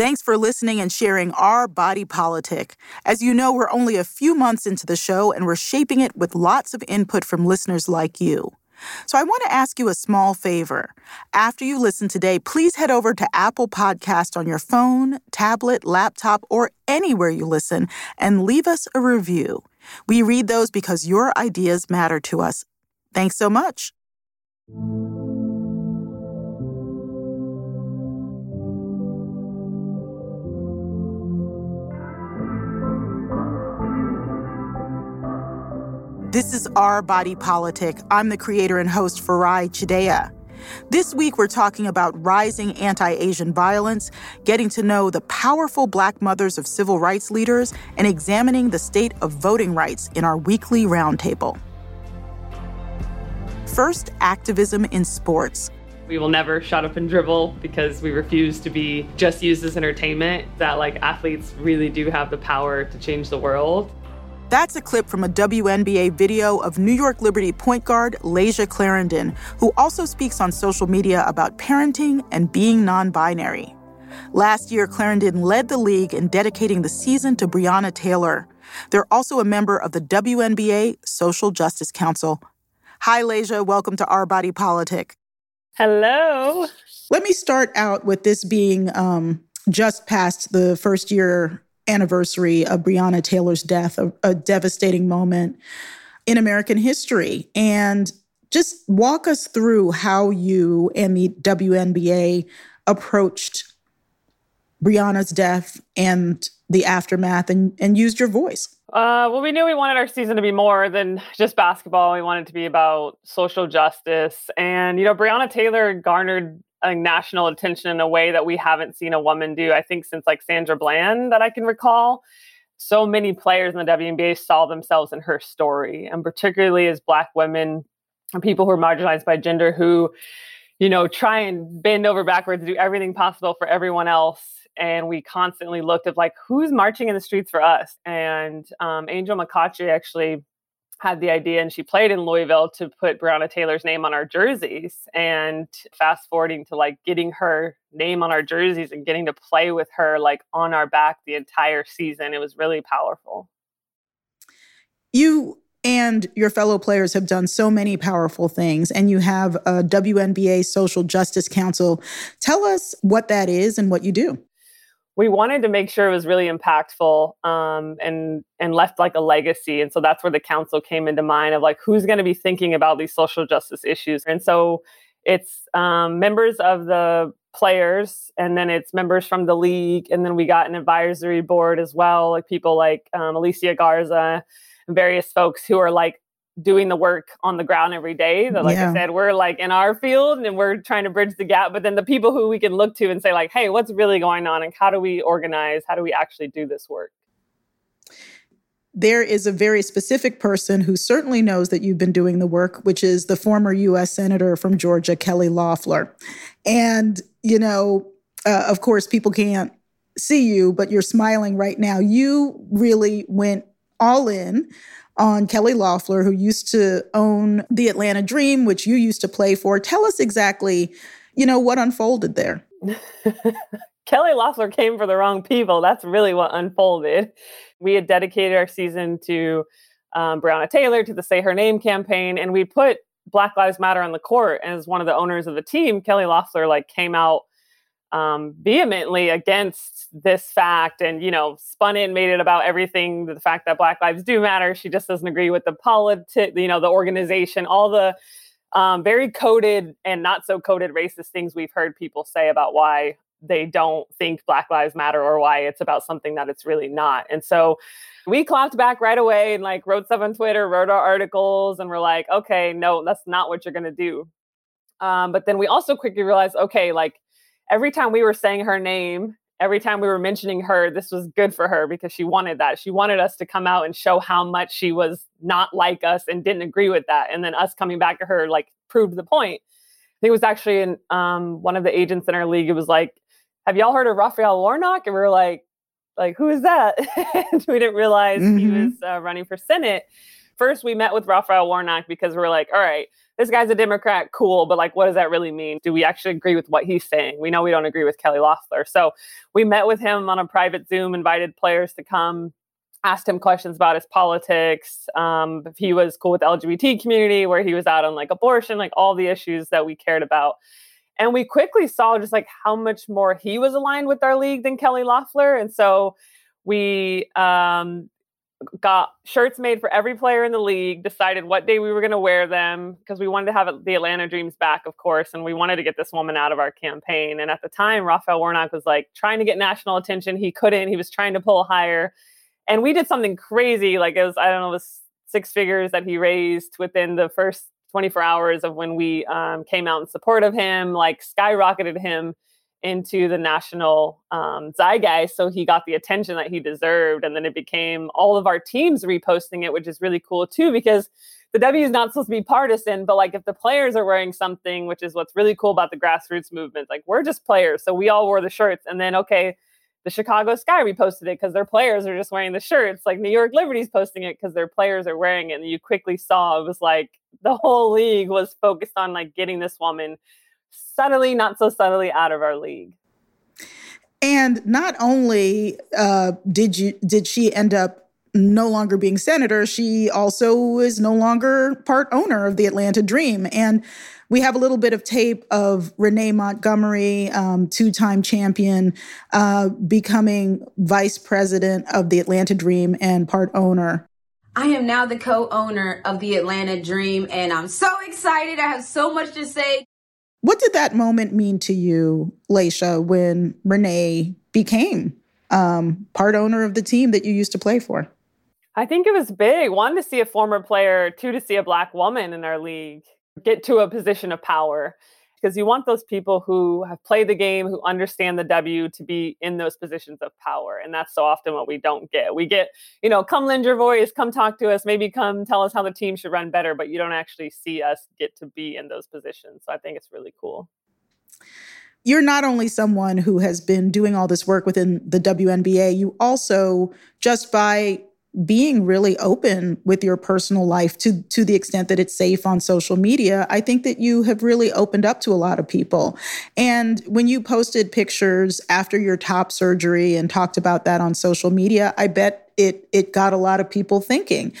Thanks for listening and sharing our body politic. As you know, we're only a few months into the show and we're shaping it with lots of input from listeners like you. So I want to ask you a small favor. After you listen today, please head over to Apple Podcast on your phone, tablet, laptop, or anywhere you listen and leave us a review. We read those because your ideas matter to us. Thanks so much. This is Our Body Politic. I'm the creator and host, Farai Chideya. This week, we're talking about rising anti Asian violence, getting to know the powerful Black mothers of civil rights leaders, and examining the state of voting rights in our weekly roundtable. First, activism in sports. We will never shut up and dribble because we refuse to be just used as entertainment. That, like, athletes really do have the power to change the world. That's a clip from a WNBA video of New York Liberty point guard Layshia Clarendon, who also speaks on social media about parenting and being non binary. Last year, Clarendon led the league in dedicating the season to Breonna Taylor. They're also a member of the WNBA Social Justice Council. Hi, Layshia. Welcome to Our Body Politic. Hello. Let me start out with this being um, just past the first year anniversary of Breonna Taylor's death, a, a devastating moment in American history. And just walk us through how you and the WNBA approached Breonna's death and the aftermath and, and used your voice. Uh, well, we knew we wanted our season to be more than just basketball. We wanted to be about social justice. And, you know, Breonna Taylor garnered national attention in a way that we haven't seen a woman do, I think, since like Sandra Bland that I can recall. So many players in the WNBA saw themselves in her story, and particularly as Black women and people who are marginalized by gender who, you know, try and bend over backwards, do everything possible for everyone else. And we constantly looked at like who's marching in the streets for us. And um, Angel McCoughtry actually had the idea and she played in Louisville to put Breonna Taylor's name on our jerseys. And fast forwarding to like getting her name on our jerseys and getting to play with her like on our back the entire season, it was really powerful. You and your fellow players have done so many powerful things, and you have a WNBA Social Justice Council. Tell us what that is and what you do we wanted to make sure it was really impactful um, and and left like a legacy and so that's where the council came into mind of like who's going to be thinking about these social justice issues. And so it's um, members of the players and then it's members from the league and then we got an advisory board as well like people like um, alicia garza and various folks who are like doing the work on the ground every day. That, like yeah. I said, we're like in our field and we're trying to bridge the gap. But then the people who we can look to and say, like, hey, what's really going on? And how do we organize? How do we actually do this work? There is a very specific person who certainly knows that you've been doing the work, which is the former US Senator from Georgia, Kelly Loeffler. And, you know, uh, of course, people can't see you, but you're smiling right now. You really went all in on Kelly Loeffler, who used to own the Atlanta Dream, which you used to play for. Tell us exactly, you know, what unfolded there. Kelly Loeffler came for the wrong people. That's really what unfolded. We had dedicated our season to um, Breonna Taylor, to the Say Her Name campaign, and we put Black Lives Matter on the court. And as one of the owners of the team, Kelly Loeffler like came out um, vehemently against this fact and you know spun it and made it about everything the fact that black lives do matter she just doesn't agree with the politic you know the organization all the um, very coded and not so coded racist things we've heard people say about why they don't think black lives matter or why it's about something that it's really not. And so we clapped back right away and like wrote stuff on twitter wrote our articles and we're like okay no that's not what you're going to do. Um, but then we also quickly realized okay like every time we were saying her name, every time we were mentioning her, this was good for her because she wanted that. She wanted us to come out and show how much she was not like us and didn't agree with that. And then us coming back to her like proved the point. I think it was actually in um, one of the agents in our league. It was like, "Have y'all heard of Raphael Warnock?" And we were like, "Like who is that?" And we didn't realize mm-hmm. he was uh, running for senate first we met with Raphael Warnock because we're like, all right, this guy's a Democrat, cool, but like, what does that really mean? Do we actually agree with what he's saying? We know we don't agree with Kelly Loeffler. So we met with him on a private Zoom, invited players to come, asked him questions about his politics, um, if he was cool with the LGBT community, where he was out on like abortion, like all the issues that we cared about. And we quickly saw just like how much more he was aligned with our league than Kelly Loeffler. And so we um, got shirts made for every player in the league, decided what day we were going to wear them because we wanted to have the Atlanta Dreams back, of course, and we wanted to get this woman out of our campaign. And at the time, Raphael Warnock was like trying to get national attention. He couldn't, he was trying to pull higher. And we did something crazy. Like it was, I don't know, was six figures that he raised within the first 24 hours of when we um, came out in support of him, like skyrocketed him into the national um, zeitgeist. So he got the attention that he deserved. And then it became all of our teams reposting it, which is really cool too, because the W is not supposed to be partisan, but like if the players are wearing something, which is what's really cool about the grassroots movement, like we're just players. So we all wore the shirts. And then, okay, the Chicago Sky reposted it because their players are just wearing the shirts. Like New York Liberty's posting it because their players are wearing it. And you quickly saw it was like the whole league was focused on like getting this woman subtly, not so subtly out of our league. And not only uh, did you did she end up no longer being senator, she also is no longer part owner of the Atlanta Dream. And we have a little bit of tape of Renee Montgomery, um, two time champion, uh, becoming vice president of the Atlanta Dream and part owner. I am now the co owner of the Atlanta Dream, and I'm so excited. I have so much to say. What did that moment mean to you, Layshia, when Renee became um, part owner of the team that you used to play for? I think it was big. One, to see a former player, two, to see a Black woman in our league get to a position of power because you want those people who have played the game, who understand the W to be in those positions of power. And that's so often what we don't get. We get, you know, come lend your voice, come talk to us, maybe come tell us how the team should run better, but you don't actually see us get to be in those positions. So I think it's really cool. You're not only someone who has been doing all this work within the WNBA, you also, just by being really open with your personal life to to the extent that it's safe on social media i think that you have really opened up to a lot of people. And when you posted pictures after your top surgery and talked about that on social media i bet it it got a lot of people thinking.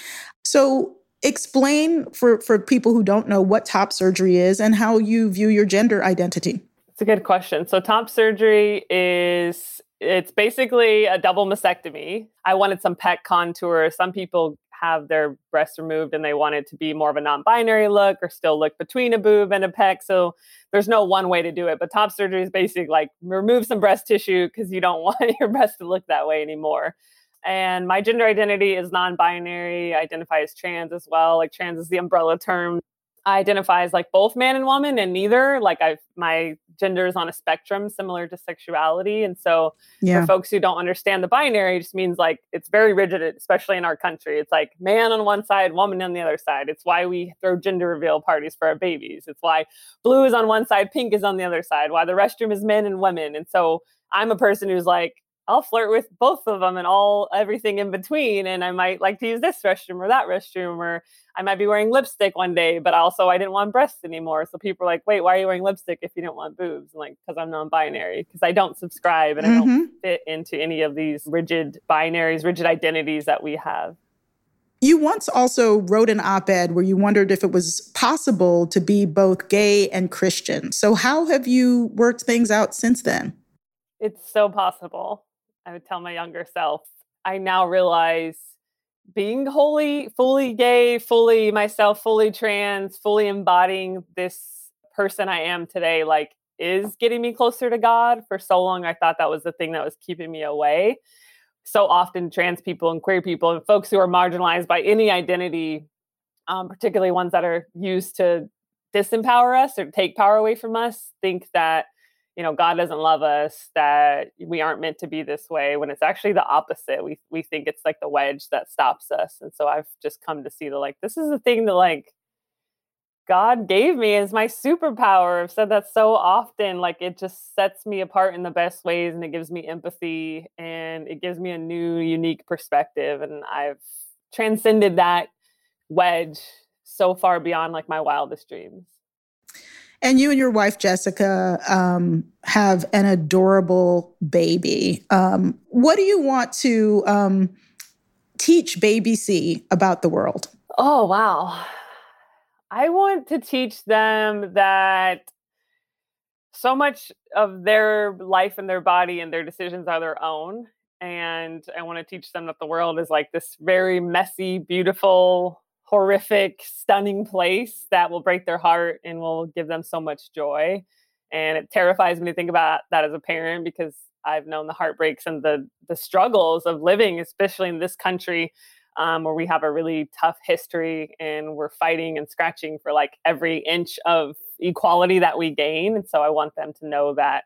So explain for for people who don't know what top surgery is and how you view your gender identity. It's a good question. So top surgery is it's basically a double mastectomy. I wanted some pec contour. Some people have their breasts removed and they want it to be more of a non-binary look or still look between a boob and a pec. So there's no one way to do it. But top surgery is basically like remove some breast tissue because you don't want your breast to look that way anymore. And my gender identity is non-binary. I identify as trans as well. Like trans is the umbrella term I identify as like both man and woman and neither. Like I my gender is on a spectrum similar to sexuality. And so yeah. for folks who don't understand the binary, it just means like it's very rigid, especially in our country. It's like man on one side, woman on the other side. It's why we throw gender reveal parties for our babies. It's why blue is on one side, pink is on the other side, why the restroom is men and women. And so I'm a person who's like, I'll flirt with both of them and all everything in between. And I might like to use this restroom or that restroom, or I might be wearing lipstick one day, but also I didn't want breasts anymore. So people are like, wait, why are you wearing lipstick if you don't want boobs? I'm like, because I'm non binary, because I don't subscribe and mm-hmm. I don't fit into any of these rigid binaries, rigid identities that we have. You once also wrote an op ed where you wondered if it was possible to be both gay and Christian. So, how have you worked things out since then? It's so possible. I would tell my younger self. I now realize being wholly, fully gay, fully myself, fully trans, fully embodying this person I am today, like is getting me closer to God. For so long, I thought that was the thing that was keeping me away. So often, trans people and queer people and folks who are marginalized by any identity, um, particularly ones that are used to disempower us or take power away from us, think that you know god doesn't love us that we aren't meant to be this way when it's actually the opposite we we think it's like the wedge that stops us and so i've just come to see the like this is the thing that like god gave me as my superpower i've said that so often like it just sets me apart in the best ways and it gives me empathy and it gives me a new unique perspective and i've transcended that wedge so far beyond like my wildest dreams. And you and your wife, Jessica, um, have an adorable baby. Um, what do you want to um, teach baby C about the world? Oh, wow. I want to teach them that so much of their life and their body and their decisions are their own. And I want to teach them that the world is like this very messy, beautiful, horrific, stunning place that will break their heart and will give them so much joy. And it terrifies me to think about that as a parent because I've known the heartbreaks and the the struggles of living, especially in this country um, where we have a really tough history and we're fighting and scratching for like every inch of equality that we gain. And so I want them to know that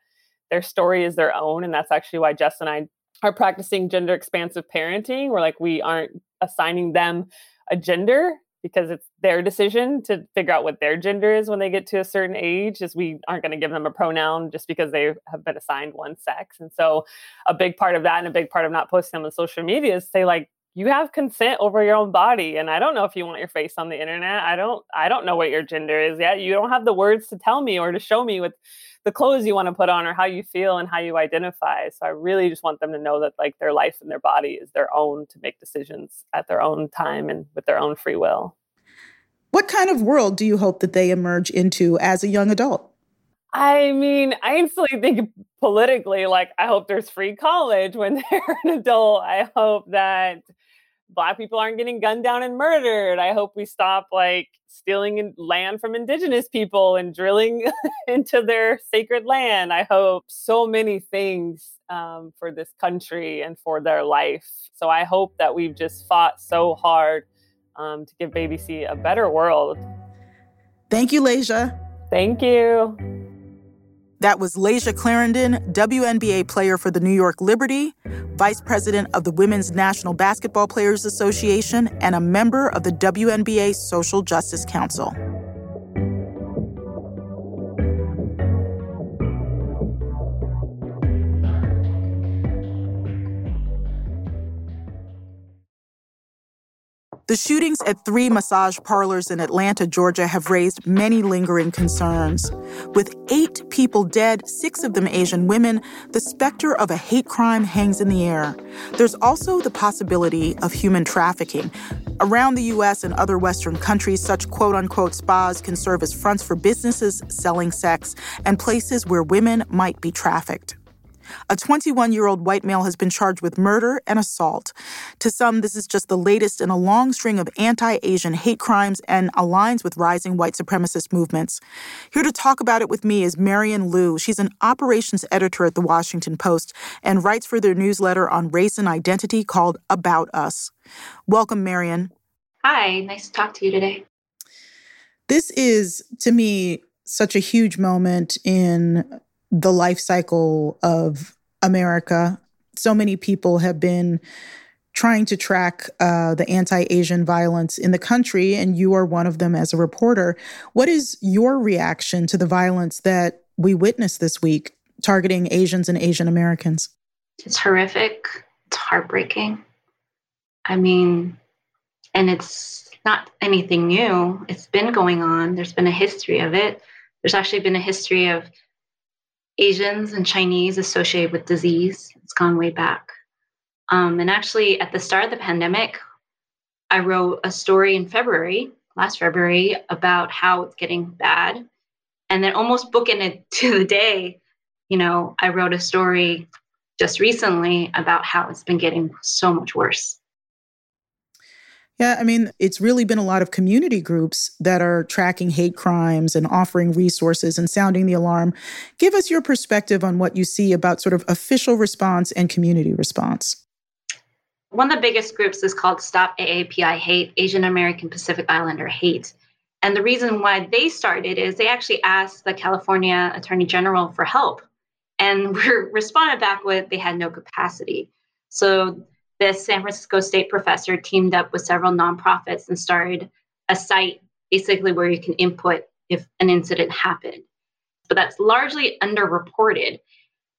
their story is their own. And that's actually why Jess and I are practicing gender expansive parenting. We're like, we aren't assigning them a gender because it's their decision to figure out what their gender is when they get to a certain age is we aren't going to give them a pronoun just because they have been assigned one sex. And so a big part of that and a big part of not posting them on social media is say like you have consent over your own body and i don't know if you want your face on the internet i don't i don't know what your gender is yet you don't have the words to tell me or to show me with the clothes you want to put on or how you feel and how you identify so i really just want them to know that like their life and their body is their own to make decisions at their own time and with their own free will what kind of world do you hope that they emerge into as a young adult I mean, I instantly think politically, like, I hope there's free college when they're an adult. I hope that black people aren't getting gunned down and murdered. I hope we stop like stealing land from indigenous people and drilling into their sacred land. I hope so many things um, for this country and for their life. So I hope that we've just fought so hard um, to give Baby C a better world. Thank you, Layshia. Thank you. That was Layshia Clarendon, WNBA player for the New York Liberty, vice president of the Women's National Basketball Players Association, and a member of the WNBA Social Justice Council. The shootings at three massage parlors in Atlanta, Georgia have raised many lingering concerns. With eight people dead, six of them Asian women, the specter of a hate crime hangs in the air. There's also the possibility of human trafficking. Around the U.S. and other Western countries, such quote unquote spas can serve as fronts for businesses selling sex and places where women might be trafficked. A 21 year old white male has been charged with murder and assault. To some, this is just the latest in a long string of anti Asian hate crimes and aligns with rising white supremacist movements. Here to talk about it with me is Marion Liu. She's an operations editor at the Washington Post and writes for their newsletter on race and identity called About Us. Welcome, Marion. Hi, nice to talk to you today. This is, to me, such a huge moment in the life cycle of America. So many people have been trying to track uh, the anti Asian violence in the country, and you are one of them as a reporter. What is your reaction to the violence that we witnessed this week targeting Asians and Asian Americans? It's horrific. It's heartbreaking. I mean, and it's not anything new. It's been going on. There's been a history of it. There's actually been a history of Asians and Chinese associated with disease. It's gone way back. Um, and actually, at the start of the pandemic, I wrote a story in February, last February, about how it's getting bad. And then almost booking it to the day, you know, I wrote a story just recently about how it's been getting so much worse. Yeah, I mean, it's really been a lot of community groups that are tracking hate crimes and offering resources and sounding the alarm. Give us your perspective on what you see about sort of official response and community response. One of the biggest groups is called Stop AAPI Hate, Asian American Pacific Islander Hate. And the reason why they started is they actually asked the California Attorney General for help. And we responded back with they had no capacity. So this San Francisco State professor teamed up with several nonprofits and started a site basically where you can input if an incident happened. But that's largely underreported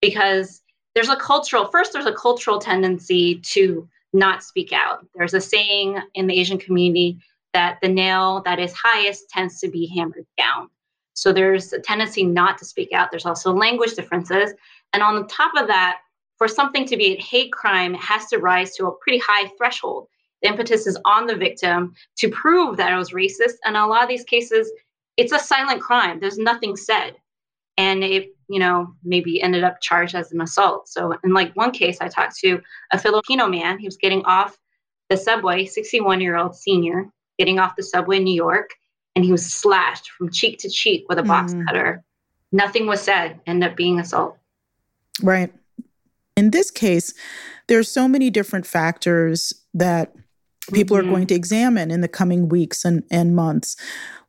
because there's a cultural, first, there's a cultural tendency to not speak out. There's a saying in the Asian community that the nail that is highest tends to be hammered down. So there's a tendency not to speak out. There's also language differences. And on the top of that, for something to be a hate crime, it has to rise to a pretty high threshold. The impetus is on the victim to prove that it was racist. And a lot of these cases, it's a silent crime. There's nothing said. And it, you know, maybe ended up charged as an assault. So in like one case, I talked to a Filipino man. He was getting off the subway, 61 year old senior, getting off the subway in New York, and he was slashed from cheek to cheek with a box mm. cutter. Nothing was said, ended up being assault. Right. In this case, there are so many different factors that people mm-hmm. are going to examine in the coming weeks and, and months.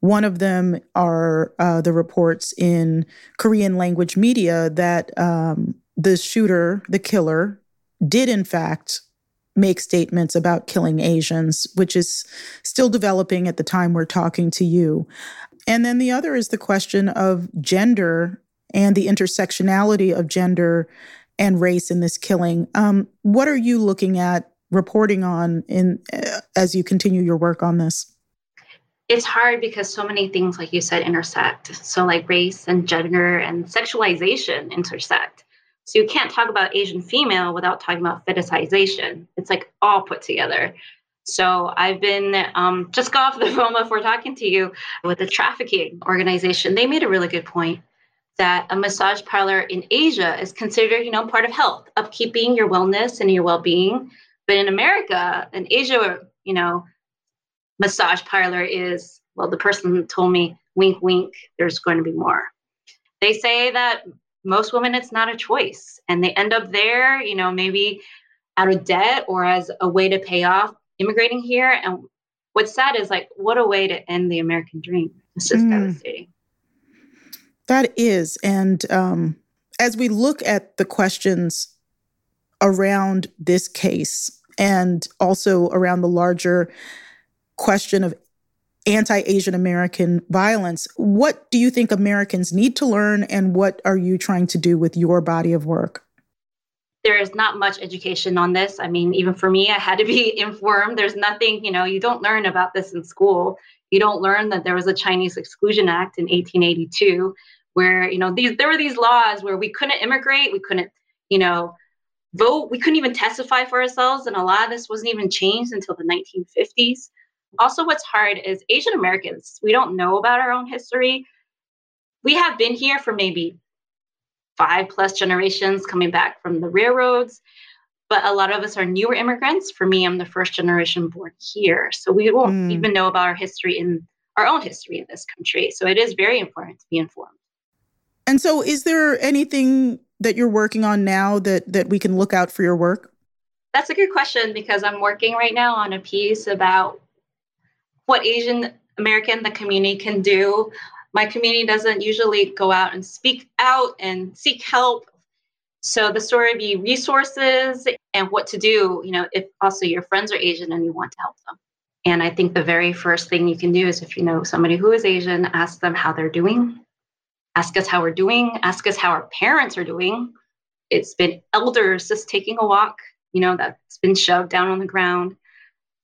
One of them are uh, the reports in Korean language media that um, the shooter, the killer, did in fact make statements about killing Asians, which is still developing at the time we're talking to you. And then the other is the question of gender and the intersectionality of gender and race in this killing. Um, what are you looking at reporting on in uh, as you continue your work on this? It's hard because so many things, like you said, intersect. So, like race and gender and sexualization intersect. So, you can't talk about Asian female without talking about fetishization. It's like all put together. So, I've been um, just got off the phone before talking to you with the trafficking organization. They made a really good point that a massage parlor in Asia is considered, you know, part of health, upkeeping your wellness and your well-being. But in America, in Asia, you know, massage parlor is, well, the person told me, wink, wink, there's going to be more. They say that most women, it's not a choice. And they end up there, you know, maybe out of debt or as a way to pay off immigrating here. And what's sad is like, what a way to end the American dream. It's just mm. devastating. That is. And um, as we look at the questions around this case and also around the larger question of anti Asian American violence, what do you think Americans need to learn and what are you trying to do with your body of work? There is not much education on this. I mean, even for me, I had to be informed. There's nothing, you know, you don't learn about this in school. You don't learn that there was a Chinese Exclusion Act in 1882 where you know these there were these laws where we couldn't immigrate, we couldn't you know vote, we couldn't even testify for ourselves, and a lot of this wasn't even changed until the 1950s. Also, what's hard is Asian Americans. We don't know about our own history. We have been here for maybe five plus generations coming back from the railroads but a lot of us are newer immigrants. For me, I'm the first generation born here. So we won't mm. even know about our history in our own history in this country. So it is very important to be informed. And so is there anything that you're working on now that that we can look out for your work? That's a good question because I'm working right now on a piece about what Asian American the community can do. My community doesn't usually go out and speak out and seek help. So the story would be resources and what to do, you know, if also your friends are Asian and you want to help them. And I think the very first thing you can do is if you know somebody who is Asian, ask them how they're doing ask us how we're doing, ask us how our parents are doing. It's been elders just taking a walk, you know, that's been shoved down on the ground.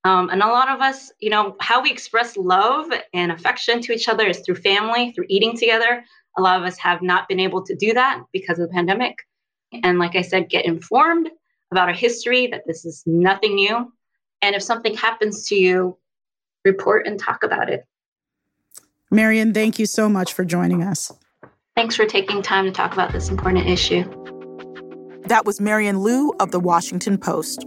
Um, and a lot of us, you know, how we express love and affection to each other is through family, through eating together. A lot of us have not been able to do that because of the pandemic. And like I said, get informed about our history, that this is nothing new. And if something happens to you, report and talk about it. Marion, thank you so much for joining us. Thanks for taking time to talk about this important issue. That was Marion Liu of the Washington Post.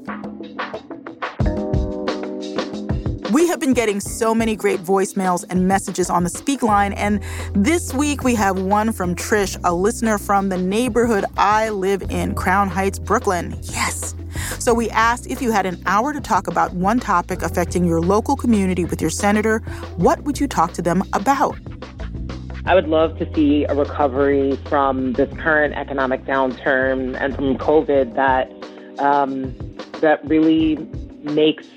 We have been getting so many great voicemails and messages on the Speak line, and this week we have one from Trish, a listener from the neighborhood I live in, Crown Heights, Brooklyn. Yes. So we asked if you had an hour to talk about one topic affecting your local community with your senator, what would you talk to them about? I would love to see a recovery from this current economic downturn and from COVID that um, that really makes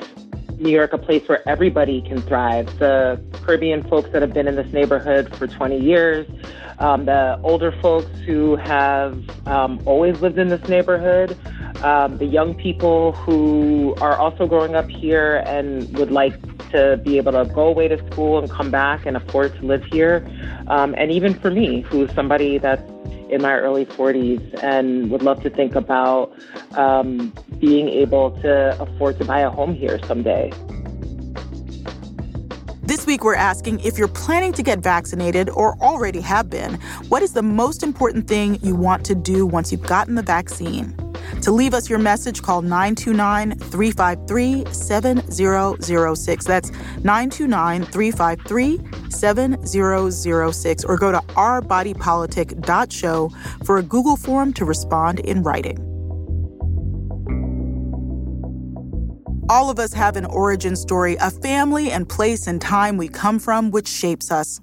New York a place where everybody can thrive. The Caribbean folks that have been in this neighborhood for 20 years, um, the older folks who have um, always lived in this neighborhood, um, the young people who are also growing up here and would like to be able to go away to school and come back and afford to live here. Um, and even for me, who's somebody that's in my early 40s and would love to think about um, being able to afford to buy a home here someday. This week, we're asking if you're planning to get vaccinated or already have been, what is the most important thing you want to do once you've gotten the vaccine? To leave us your message, call 929 353 7006. That's 929 353 7006. Or go to ourbodypolitic.show for a Google form to respond in writing. All of us have an origin story, a family and place and time we come from, which shapes us.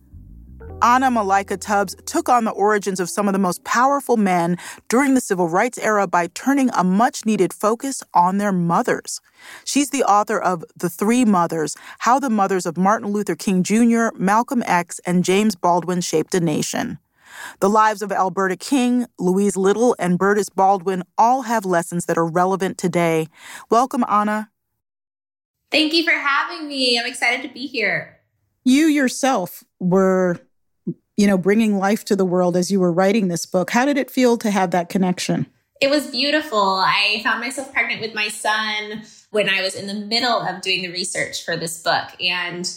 Anna Malika Tubbs took on the origins of some of the most powerful men during the civil rights era by turning a much needed focus on their mothers. She's the author of The Three Mothers How the Mothers of Martin Luther King Jr., Malcolm X, and James Baldwin Shaped a Nation. The lives of Alberta King, Louise Little, and Berdis Baldwin all have lessons that are relevant today. Welcome, Anna. Thank you for having me. I'm excited to be here. You yourself were, you know, bringing life to the world as you were writing this book. How did it feel to have that connection? It was beautiful. I found myself pregnant with my son when I was in the middle of doing the research for this book. And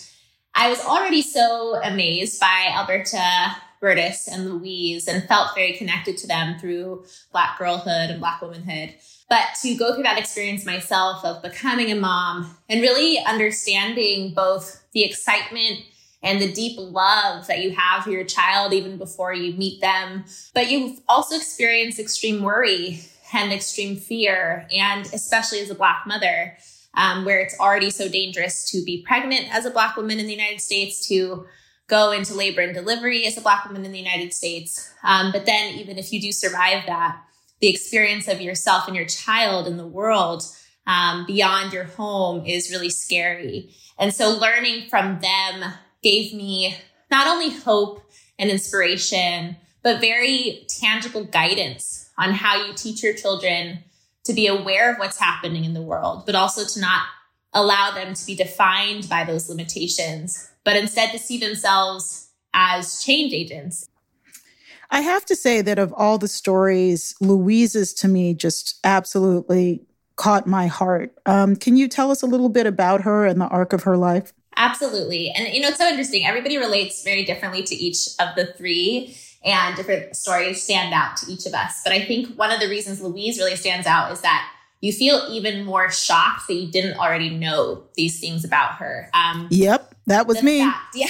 I was already so amazed by Alberta, Berdis, and Louise and felt very connected to them through Black girlhood and Black womanhood. But to go through that experience myself of becoming a mom and really understanding both the excitement and the deep love that you have for your child even before you meet them. But you've also experienced extreme worry and extreme fear, and especially as a Black mother, um, where it's already so dangerous to be pregnant as a Black woman in the United States, to go into labor and delivery as a Black woman in the United States. Um, but then, even if you do survive that, the experience of yourself and your child in the world um, beyond your home is really scary. And so learning from them gave me not only hope and inspiration, but very tangible guidance on how you teach your children to be aware of what's happening in the world, but also to not allow them to be defined by those limitations, but instead to see themselves as change agents I have to say that of all the stories, Louise's to me just absolutely caught my heart. Um, can you tell us a little bit about her and the arc of her life? Absolutely. And you know, it's so interesting. Everybody relates very differently to each of the three, and different stories stand out to each of us. But I think one of the reasons Louise really stands out is that you feel even more shocked that you didn't already know these things about her. Um, yep, that was me. Fact, yeah.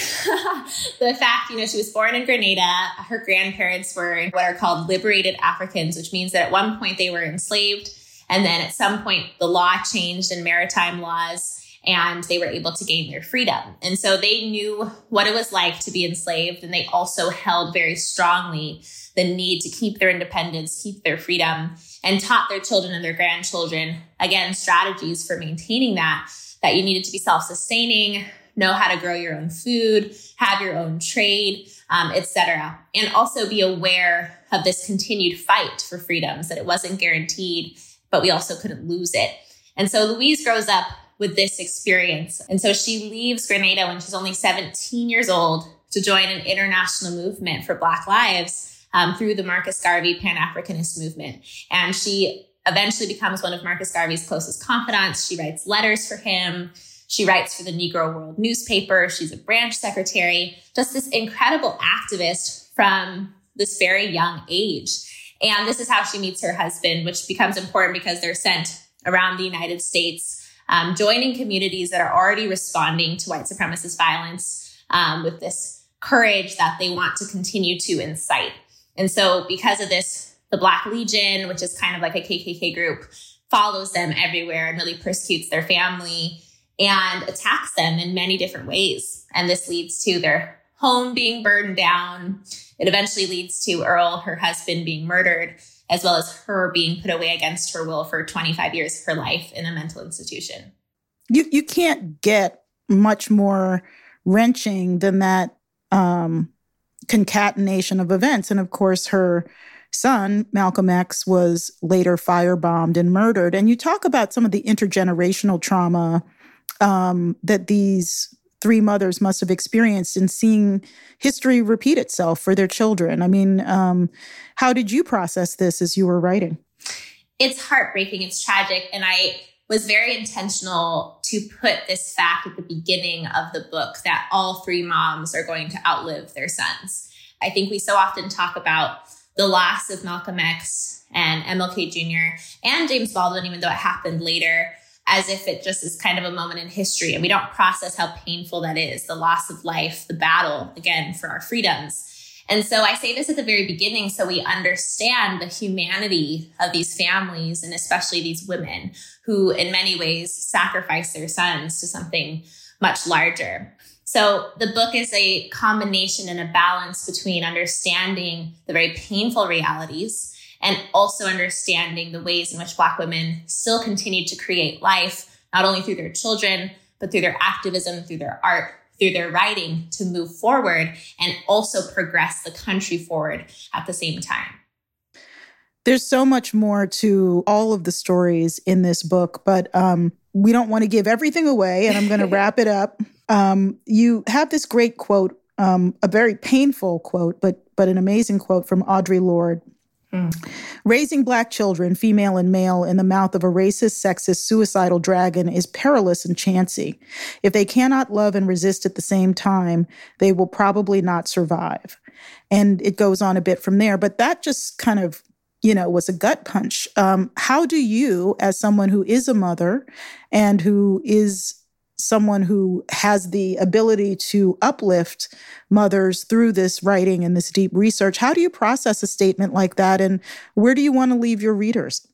the fact, you know, she was born in Grenada. Her grandparents were what are called liberated Africans, which means that at one point they were enslaved. And then at some point, the law changed in maritime laws and they were able to gain their freedom. And so they knew what it was like to be enslaved. And they also held very strongly the need to keep their independence, keep their freedom and taught their children and their grandchildren, again, strategies for maintaining that, that you needed to be self sustaining, know how to grow your own food, have your own trade, um, etc. And also be aware of this continued fight for freedoms, that it wasn't guaranteed, but we also couldn't lose it. And so Louise grows up with this experience. And so she leaves Grenada when she's only 17 years old to join an international movement for Black lives um, through the Marcus Garvey Pan Africanist movement. And she eventually becomes one of Marcus Garvey's closest confidants. She writes letters for him. She writes for the Negro World newspaper. She's a branch secretary, just this incredible activist from this very young age. And this is how she meets her husband, which becomes important because they're sent around the United States, um, joining communities that are already responding to white supremacist violence um, with this courage that they want to continue to incite. And so because of this, the Black Legion, which is kind of like a KKK group, follows them everywhere and really persecutes their family and attacks them in many different ways. And this leads to their home being burned down. It eventually leads to Earl, her husband, being murdered, as well as her being put away against her will for 25 years of her life in a mental institution. You you can't get much more wrenching than that um, concatenation of events. And of course, her son, Malcolm X, was later firebombed and murdered. And you talk about some of the intergenerational trauma um, that these three mothers must have experienced in seeing history repeat itself for their children. I mean, um, how did you process this as you were writing? It's heartbreaking. It's tragic. And I was very intentional to put this fact at the beginning of the book that all three moms are going to outlive their sons. I think we so often talk about the loss of Malcolm X and MLK Jr. and James Baldwin, even though it happened later as if it just is kind of a moment in history and we don't process how painful that is the loss of life, the battle again for our freedoms. And so I say this at the very beginning so we understand the humanity of these families and especially these women who, in many ways, sacrifice their sons to something much larger. So the book is a combination and a balance between understanding the very painful realities and also understanding the ways in which Black women still continue to create life, not only through their children, but through their activism, through their art, through their writing to move forward and also progress the country forward at the same time. There's so much more to all of the stories in this book, but um, we don't want to give everything away, and I'm going to wrap it up. Um, you have this great quote, um, a very painful quote, but but an amazing quote from Audre Lorde, Raising black children, female and male, in the mouth of a racist, sexist, suicidal dragon is perilous and chancy. If they cannot love and resist at the same time, they will probably not survive. And it goes on a bit from there, but that just kind of you know was a gut punch um, how do you as someone who is a mother and who is someone who has the ability to uplift mothers through this writing and this deep research. How do you process a statement like that? And where do you want to leave your readers?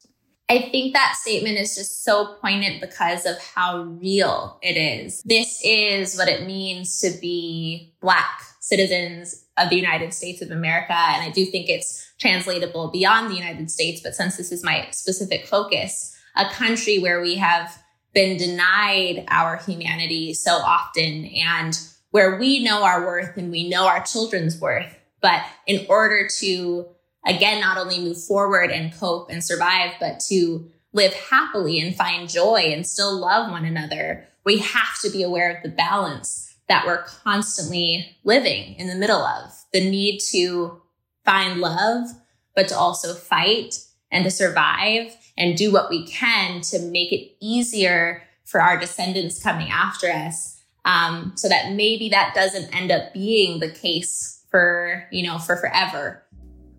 I think that statement is just so poignant because of how real it is. This is what it means to be Black citizens of the United States of America. And I do think it's translatable beyond the United States. But since this is my specific focus, a country where we have been denied our humanity so often and where we know our worth and we know our children's worth. But in order to, again, not only move forward and cope and survive, but to live happily and find joy and still love one another, we have to be aware of the balance that we're constantly living in the middle of the need to find love, but to also fight and to survive and do what we can to make it easier for our descendants coming after us. Um, so that maybe that doesn't end up being the case for, you know, for forever.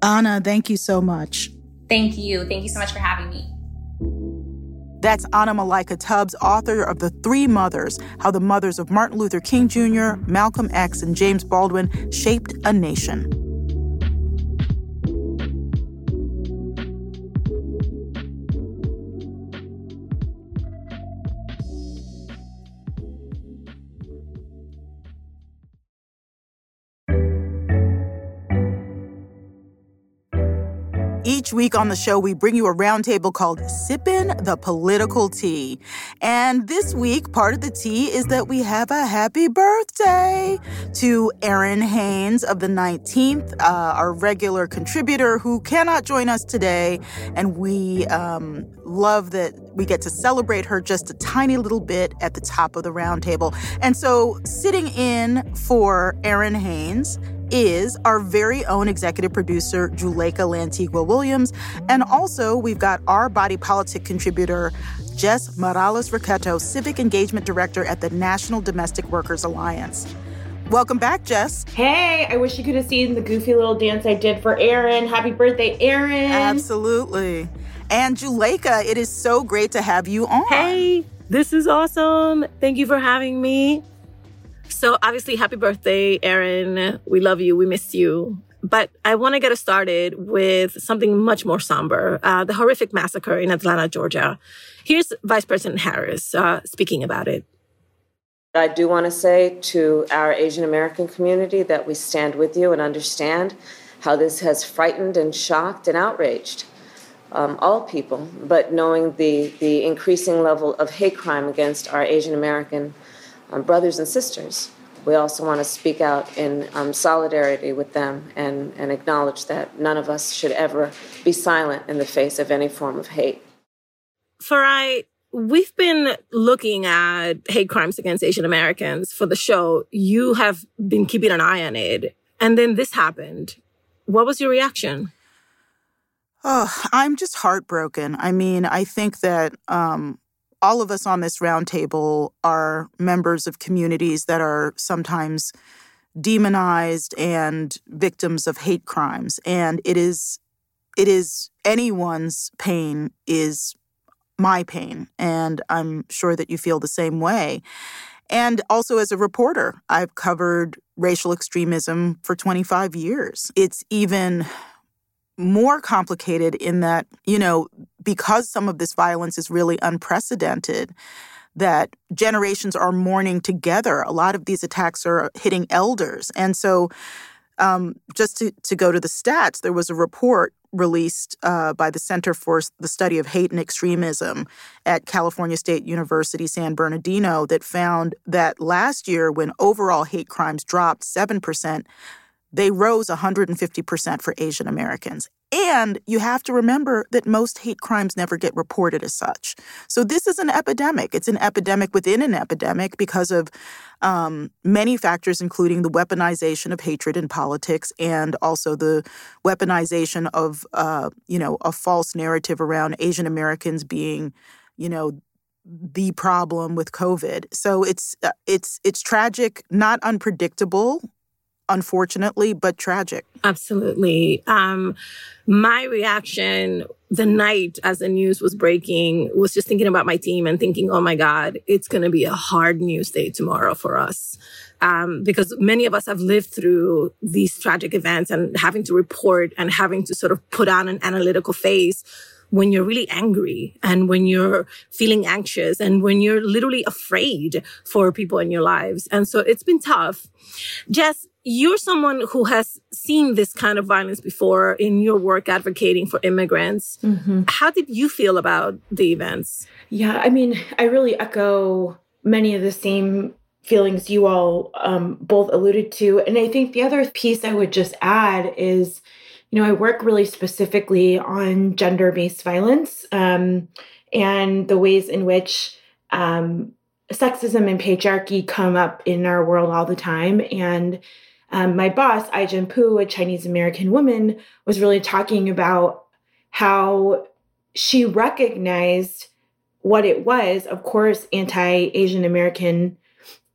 Anna, thank you so much. Thank you. Thank you so much for having me. That's Anna Malika Tubbs, author of The Three Mothers How the Mothers of Martin Luther King Jr., Malcolm X, and James Baldwin Shaped a Nation. Each week on the show, we bring you a roundtable called Sippin' the Political Tea. And this week, part of the tea is that we have a happy birthday to Errin Haines of the 19th, uh, our regular contributor who cannot join us today. And we um, love that we get to celebrate her just a tiny little bit at the top of the roundtable. And so, sitting in for Errin Haines, is our very own executive producer, Juleyka Lantigua Williams. And also, we've got our body politic contributor, Jess Morales Rocketto, Civic Engagement Director at the National Domestic Workers Alliance. Welcome back, Jess. Hey, I wish you could have seen the goofy little dance I did for Errin. Happy birthday, Errin. Absolutely. And Juleyka, it is so great to have you on. Hey, this is awesome. Thank you for having me. So, obviously, happy birthday, Errin. We love you. We miss you. But I want to get us started with something much more somber uh, the horrific massacre in Atlanta, Georgia. Here's Vice President Harris uh, speaking about it. I do want to say to our Asian American community that we stand with you and understand how this has frightened and shocked and outraged um, all people, but knowing the, the increasing level of hate crime against our Asian American um, brothers and sisters. We also want to speak out in um, solidarity with them and, and acknowledge that none of us should ever be silent in the face of any form of hate. Farai, we've been looking at hate crimes against Asian Americans for the show. You have been keeping an eye on it. And then this happened. What was your reaction? Oh, I'm just heartbroken. I mean, I think that um, all of us on this roundtable are members of communities that are sometimes demonized and victims of hate crimes. And it is it is anyone's pain is my pain. And I'm sure that you feel the same way. And also, as a reporter, I've covered racial extremism for 25 years. It's even more complicated in that, you know, because some of this violence is really unprecedented, that generations are mourning together. A lot of these attacks are hitting elders. And so, um, just to, to go to the stats, there was a report released uh, by the Center for the Study of Hate and Extremism at California State University, San Bernardino, that found that last year, when overall hate crimes dropped 7%, they rose 150% for Asian Americans. And you have to remember that most hate crimes never get reported as such. So this is an epidemic. It's an epidemic within an epidemic because of um, many factors, including the weaponization of hatred in politics and also the weaponization of, uh, you know, a false narrative around Asian Americans being, you know, the problem with COVID. So it's uh, it's it's tragic, not unpredictable, unfortunately, but tragic. Absolutely. Um, my reaction the night as the news was breaking was just thinking about my team and thinking, oh my God, it's going to be a hard news day tomorrow for us. Um, because many of us have lived through these tragic events and having to report and having to sort of put on an analytical face when you're really angry and when you're feeling anxious and when you're literally afraid for people in your lives. And so it's been tough. Jess, you're someone who has seen this kind of violence before in your work advocating for immigrants. Mm-hmm. How did you feel about the events? Yeah, I mean, I really echo many of the same feelings you all um, both alluded to. And I think the other piece I would just add is, you know, I work really specifically on gender based violence um, and the ways in which um, sexism and patriarchy come up in our world all the time. And um, my boss, Ai-jen Poo, a Chinese American woman, was really talking about how she recognized what it was, of course, anti Asian American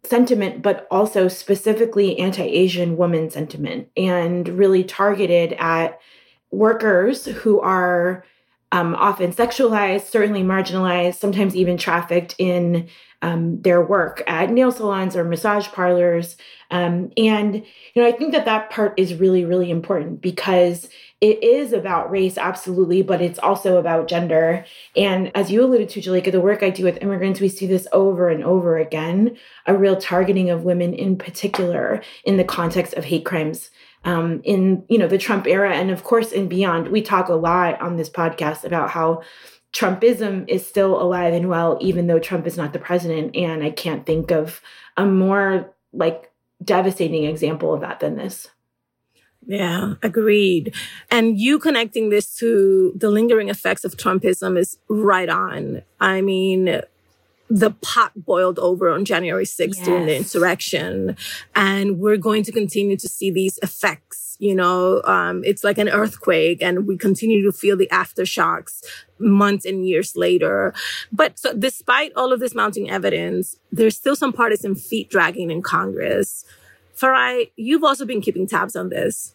sentiment, but also specifically anti Asian woman sentiment, and really targeted at workers who are um, often sexualized, certainly marginalized, sometimes even trafficked in um, their work at nail salons or massage parlors. Um, and, you know, I think that that part is really, really important because it is about race, absolutely, but it's also about gender. And as you alluded to, Juleyka, the work I do with immigrants, we see this over and over again a real targeting of women in particular in the context of hate crimes um, in you know the Trump era, and of course in beyond. We talk a lot on this podcast about how Trumpism is still alive and well, even though Trump is not the president. And I can't think of a more like devastating example of that than this. Yeah, agreed. And you connecting this to the lingering effects of Trumpism is right on. I mean, the pot boiled over on January 6th yes. during the insurrection. And we're going to continue to see these effects. You know, um, it's like an earthquake and we continue to feel the aftershocks months and years later. But so despite all of this mounting evidence, there's still some partisan feet dragging in Congress. Farai, you've also been keeping tabs on this.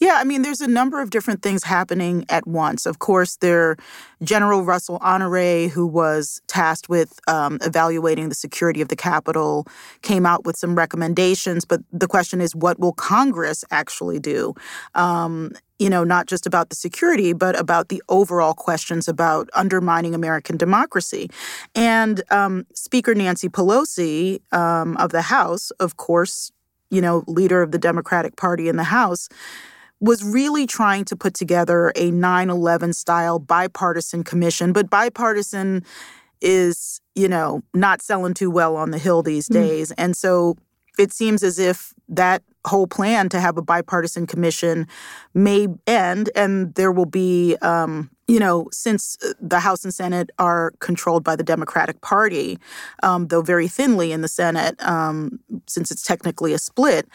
Yeah, I mean, there's a number of different things happening at once. Of course, there, General Russell Honore, who was tasked with um, evaluating the security of the Capitol, came out with some recommendations. But the question is, what will Congress actually do? Um, you know, not just about the security, but about the overall questions about undermining American democracy. And um, Speaker Nancy Pelosi um, of the House, of course, you know, leader of the Democratic Party in the House was really trying to put together a 9 11 style bipartisan commission, but bipartisan is, you know, not selling too well on the Hill these hmm. days. Mm. And so it seems as if that whole plan to have a bipartisan commission may end and there will be um, you know, since uh, the House and Senate are controlled by the Democratic Party, um, though very thinly in the Senate, um, since it's technically a split,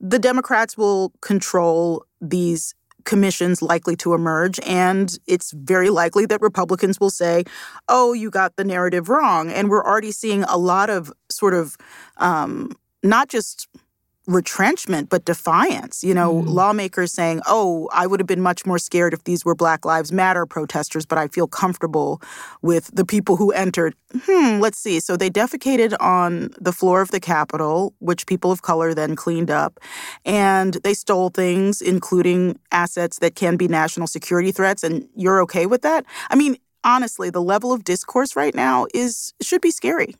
the Democrats will control these commissions likely to emerge. And it's very likely that Republicans will say, oh, you got the narrative wrong. And we're already seeing a lot of sort of um, not just retrenchment, but defiance. You know, mm. lawmakers saying, oh, I would have been much more scared if these were Black Lives Matter protesters, but I feel comfortable with the people who entered. Hmm, let's see. So they defecated on the floor of the Capitol, which people of color then cleaned up. And they stole things, including assets that can be national security threats. And you're okay with that? I mean, honestly, the level of discourse right now is should be scary.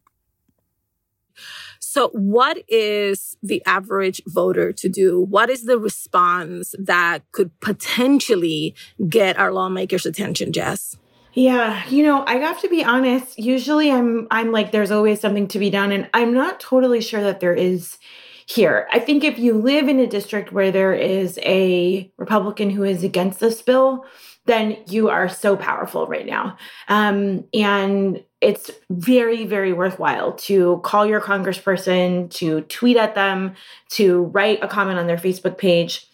So, what is the average voter to do? What is the response that could potentially get our lawmakers' attention, Jess? Yeah, you know, I have to be honest. Usually I'm I'm like there's always something to be done and I'm not totally sure that there is here. I think if you live in a district where there is a Republican who is against this bill, then you are so powerful right now. Um, and it's very, very worthwhile to call your congressperson, to tweet at them, to write a comment on their Facebook page.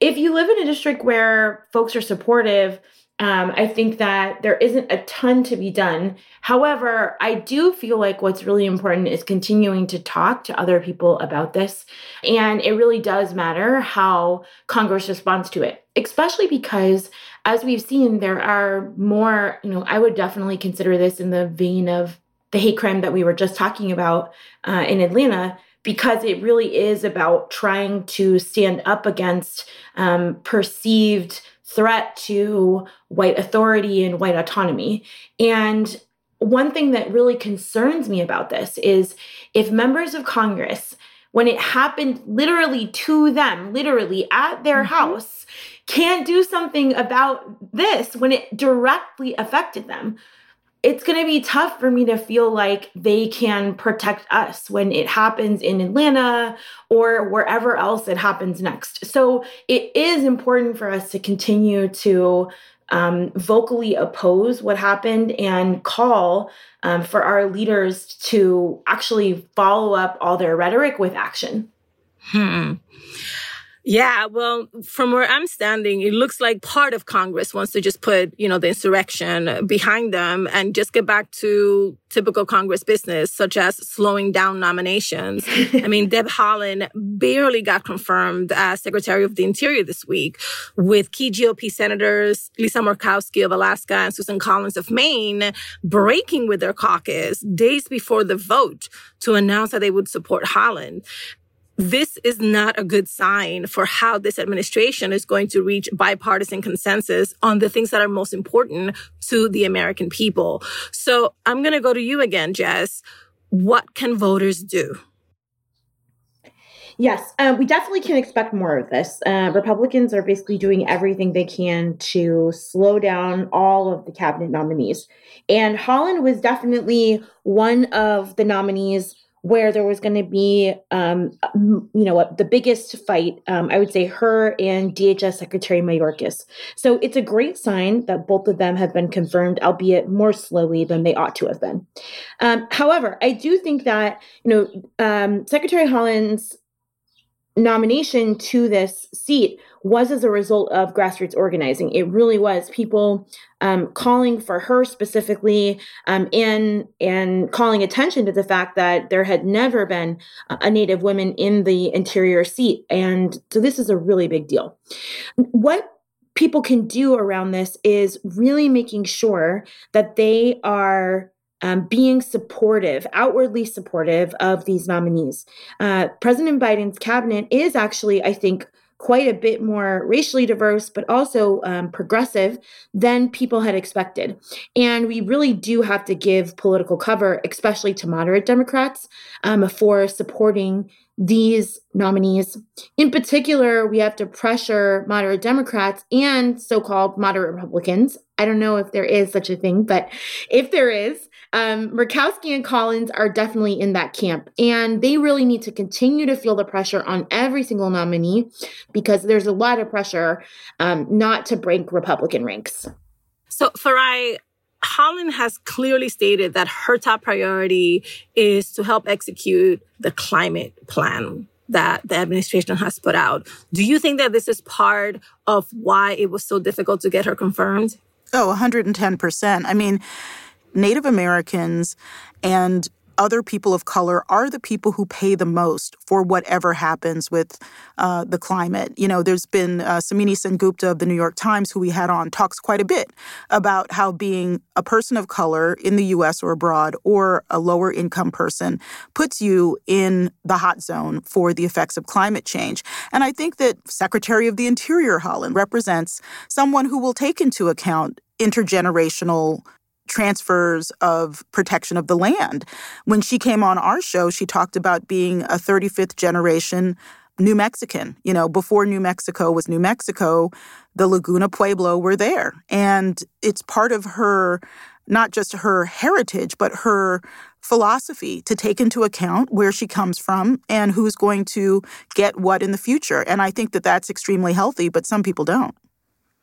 If you live in a district where folks are supportive, um, I think that there isn't a ton to be done. However, I do feel like what's really important is continuing to talk to other people about this. And it really does matter how Congress responds to it, especially because, as we've seen, there are more, you know, I would definitely consider this in the vein of the hate crime that we were just talking about uh, in Atlanta because it really is about trying to stand up against um, perceived threat to white authority and white autonomy. And one thing that really concerns me about this is if members of Congress, when it happened literally to them, literally at their mm-hmm. house, can't do something about this when it directly affected them, it's going to be tough for me to feel like they can protect us when it happens in Atlanta or wherever else it happens next. So it is important for us to continue to um, vocally oppose what happened and call um, for our leaders to actually follow up all their rhetoric with action. Hmm. Yeah, well, from where I'm standing, it looks like part of Congress wants to just put, you know, the insurrection behind them and just get back to typical Congress business, such as slowing down nominations. I mean, Deb Haaland barely got confirmed as Secretary of the Interior this week, with key GOP senators Lisa Murkowski of Alaska and Susan Collins of Maine breaking with their caucus days before the vote to announce that they would support Haaland this is not a good sign for how this administration is going to reach bipartisan consensus on the things that are most important to the American people. So I'm going to go to you again, Jess. What can voters do? Yes, um, we definitely can expect more of this. Uh, Republicans are basically doing everything they can to slow down all of the cabinet nominees. And Haaland was definitely one of the nominees where there was going to be, um, you know, the biggest fight. Um, I would say her and DHS Secretary Mayorkas. So it's a great sign that both of them have been confirmed, albeit more slowly than they ought to have been. Um, however, I do think that you know um, Secretary Haaland's nomination to this seat was as a result of grassroots organizing. It really was people um, calling for her specifically um, and and calling attention to the fact that there had never been a Native woman in the interior seat, and so this is a really big deal. What people can do around this is really making sure that they are um, being supportive, outwardly supportive of these nominees. Uh, President Biden's cabinet is actually, I think, quite a bit more racially diverse, but also um, progressive than people had expected. And we really do have to give political cover, especially to moderate Democrats, um, for supporting these nominees. In particular, we have to pressure moderate Democrats and so called moderate Republicans. I don't know if there is such a thing, but if there is, um, Murkowski and Collins are definitely in that camp. And they really need to continue to feel the pressure on every single nominee because there's a lot of pressure um, not to break Republican ranks. So, Farai, Haaland has clearly stated that her top priority is to help execute the climate plan that the administration has put out. Do you think that this is part of why it was so difficult to get her confirmed? Oh, 110%. I mean, Native Americans and other people of color are the people who pay the most for whatever happens with uh, the climate. You know, there's been uh, Somini Sengupta of the New York Times, who we had on, talks quite a bit about how being a person of color in the US or abroad or a lower income person puts you in the hot zone for the effects of climate change. And I think that Secretary of the Interior Haaland represents someone who will take into account intergenerational transfers of protection of the land. When she came on our show, she talked about being a 35th generation New Mexican. You know, before New Mexico was New Mexico, the Laguna Pueblo were there. And it's part of her, not just her heritage, but her philosophy to take into account where she comes from and who's going to get what in the future. And I think that that's extremely healthy, but some people don't.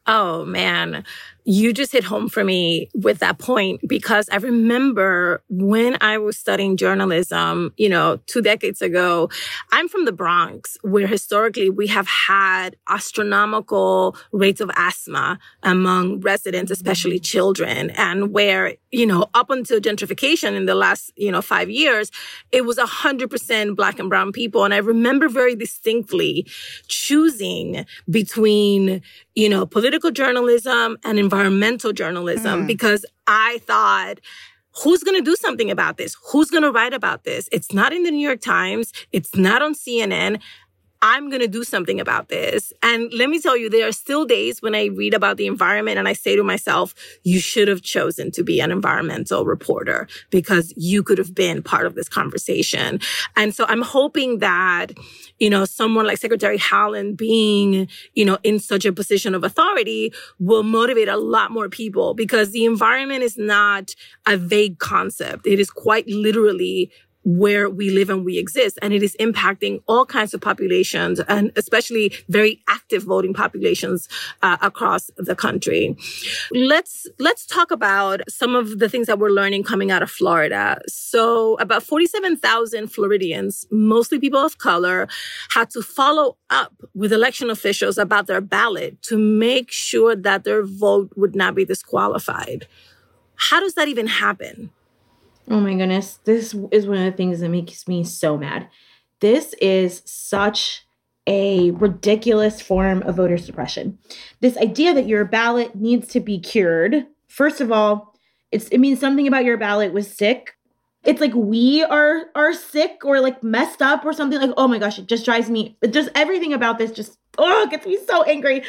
Oh man, you just hit home for me with that point because I remember when I was studying journalism, you know, two decades ago, I'm from the Bronx where historically we have had astronomical rates of asthma among residents, especially mm-hmm. children, and where, you know, up until gentrification in the last, you know, five years, it was hundred percent black and brown people. And I remember very distinctly choosing between, you know, political journalism and environmental journalism mm. because I thought, who's going to do something about this? Who's going to write about this? It's not in the New York Times. It's not on CNN. I'm going to do something about this. And let me tell you, there are still days when I read about the environment and I say to myself, you should have chosen to be an environmental reporter because you could have been part of this conversation. And so I'm hoping that, you know, someone like Secretary Haaland being, you know, in such a position of authority will motivate a lot more people because the environment is not a vague concept. It is quite literally where we live and we exist. And it is impacting all kinds of populations and especially very active voting populations uh, across the country. Let's, let's talk about some of the things that we're learning coming out of Florida. So about 47,000 Floridians, mostly people of color, had to follow up with election officials about their ballot to make sure that their vote would not be disqualified. How does that even happen? Oh my goodness. This is one of the things that makes me so mad. This is such a ridiculous form of voter suppression. This idea that your ballot needs to be cured. First of all, it means something about your ballot was sick. It's like we are are sick or like messed up or something like oh my gosh, it just drives me just everything about this just oh gets me so angry.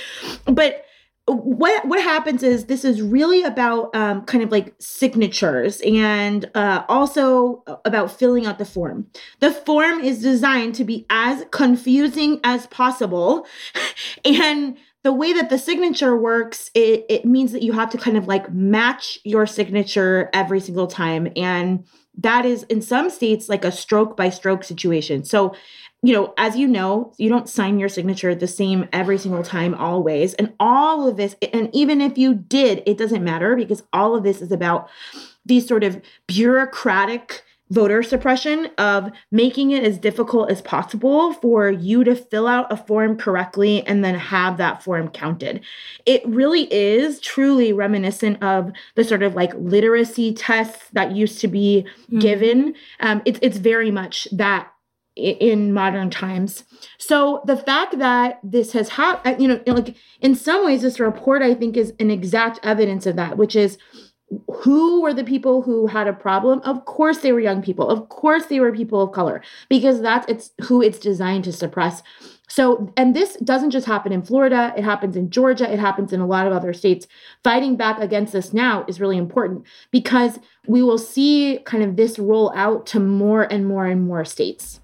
But what what happens is this is really about um, kind of like signatures and uh, also about filling out the form. The form is designed to be as confusing as possible, and the way that the signature works, it it means that you have to kind of like match your signature every single time, and that is in some states like a stroke by stroke situation. So you know, as you know, you don't sign your signature the same every single time, always. And all of this, and even if you did, it doesn't matter because all of this is about these sort of bureaucratic voter suppression of making it as difficult as possible for you to fill out a form correctly and then have that form counted. It really is truly reminiscent of the sort of like literacy tests that used to be mm-hmm. given. Um, it's, it's very much that in modern times. So the fact that this has happened, uh, you know, like in some ways, this report I think is an exact evidence of that, which is who were the people who had a problem? Of course, they were young people. Of course, they were people of color because that's it's who it's designed to suppress. So, and this doesn't just happen in Florida, it happens in Georgia, it happens in a lot of other states. Fighting back against this now is really important because we will see kind of this roll out to more and more and more states.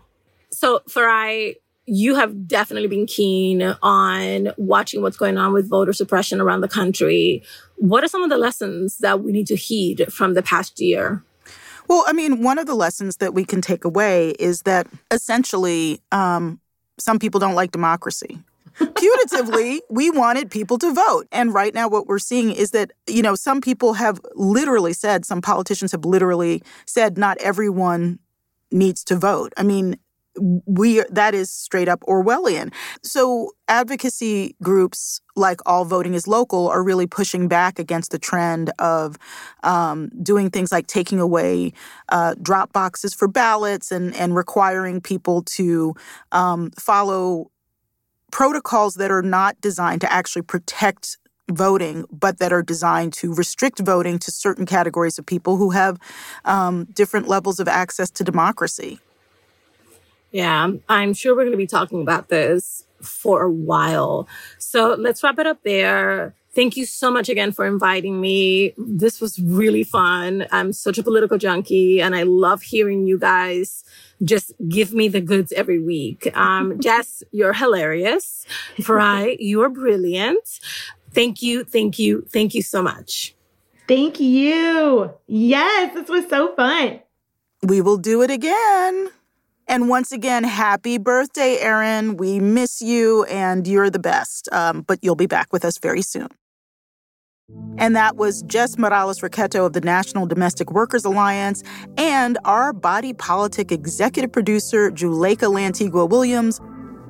So, Farai, you have definitely been keen on watching what's going on with voter suppression around the country. What are some of the lessons that we need to heed from the past year? Well, I mean, one of the lessons that we can take away is that essentially um, some people don't like democracy. putatively, we wanted people to vote. And right now, what we're seeing is that, you know, some people have literally said, some politicians have literally said, not everyone needs to vote. I mean, we that is straight up Orwellian. So advocacy groups like All Voting is Local are really pushing back against the trend of um, doing things like taking away uh, drop boxes for ballots and and requiring people to um, follow protocols that are not designed to actually protect voting, but that are designed to restrict voting to certain categories of people who have um, different levels of access to democracy. Yeah, I'm sure we're going to be talking about this for a while. So let's wrap it up there. Thank you so much again for inviting me. This was really fun. I'm such a political junkie and I love hearing you guys just give me the goods every week. Um, Jess, you're hilarious. Farai, you're brilliant. Thank you, thank you, thank you so much. Thank you. Yes, this was so fun. We will do it again. And once again, happy birthday, Errin. We miss you and you're the best. Um, but you'll be back with us very soon. And that was Jess Morales Rocketto of the National Domestic Workers Alliance and our body politic executive producer, Juleyka Lantigua Williams.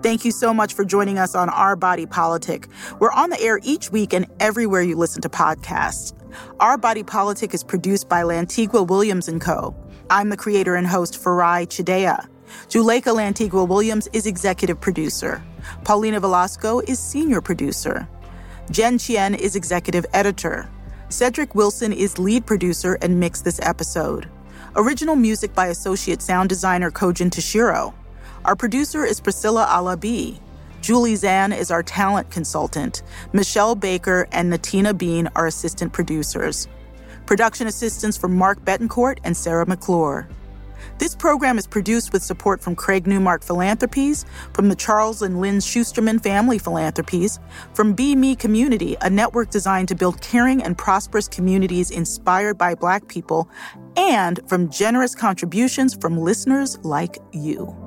Thank you so much for joining us on Our Body Politic. We're on the air each week and everywhere you listen to podcasts. Our Body Politic is produced by Lantigua Williams & Co. I'm the creator and host, Farai Chideya. Juleyka Lantigua Williams is executive producer. Paulina Velasco is senior producer. Jen Chien is executive editor. Cedric Wilson is lead producer and mixed this episode. Original music by associate sound designer Kojin Tashiro. Our producer is Priscilla Alabi. Julie Zan is our talent consultant. Michelle Baker and Natina Bean are assistant producers. Production assistants from Mark Betancourt and Sarah McClure. This program is produced with support from Craig Newmark Philanthropies, from the Charles and Lynn Schusterman Family Philanthropies, from BMe Community, a network designed to build caring and prosperous communities inspired by Black people, and from generous contributions from listeners like you.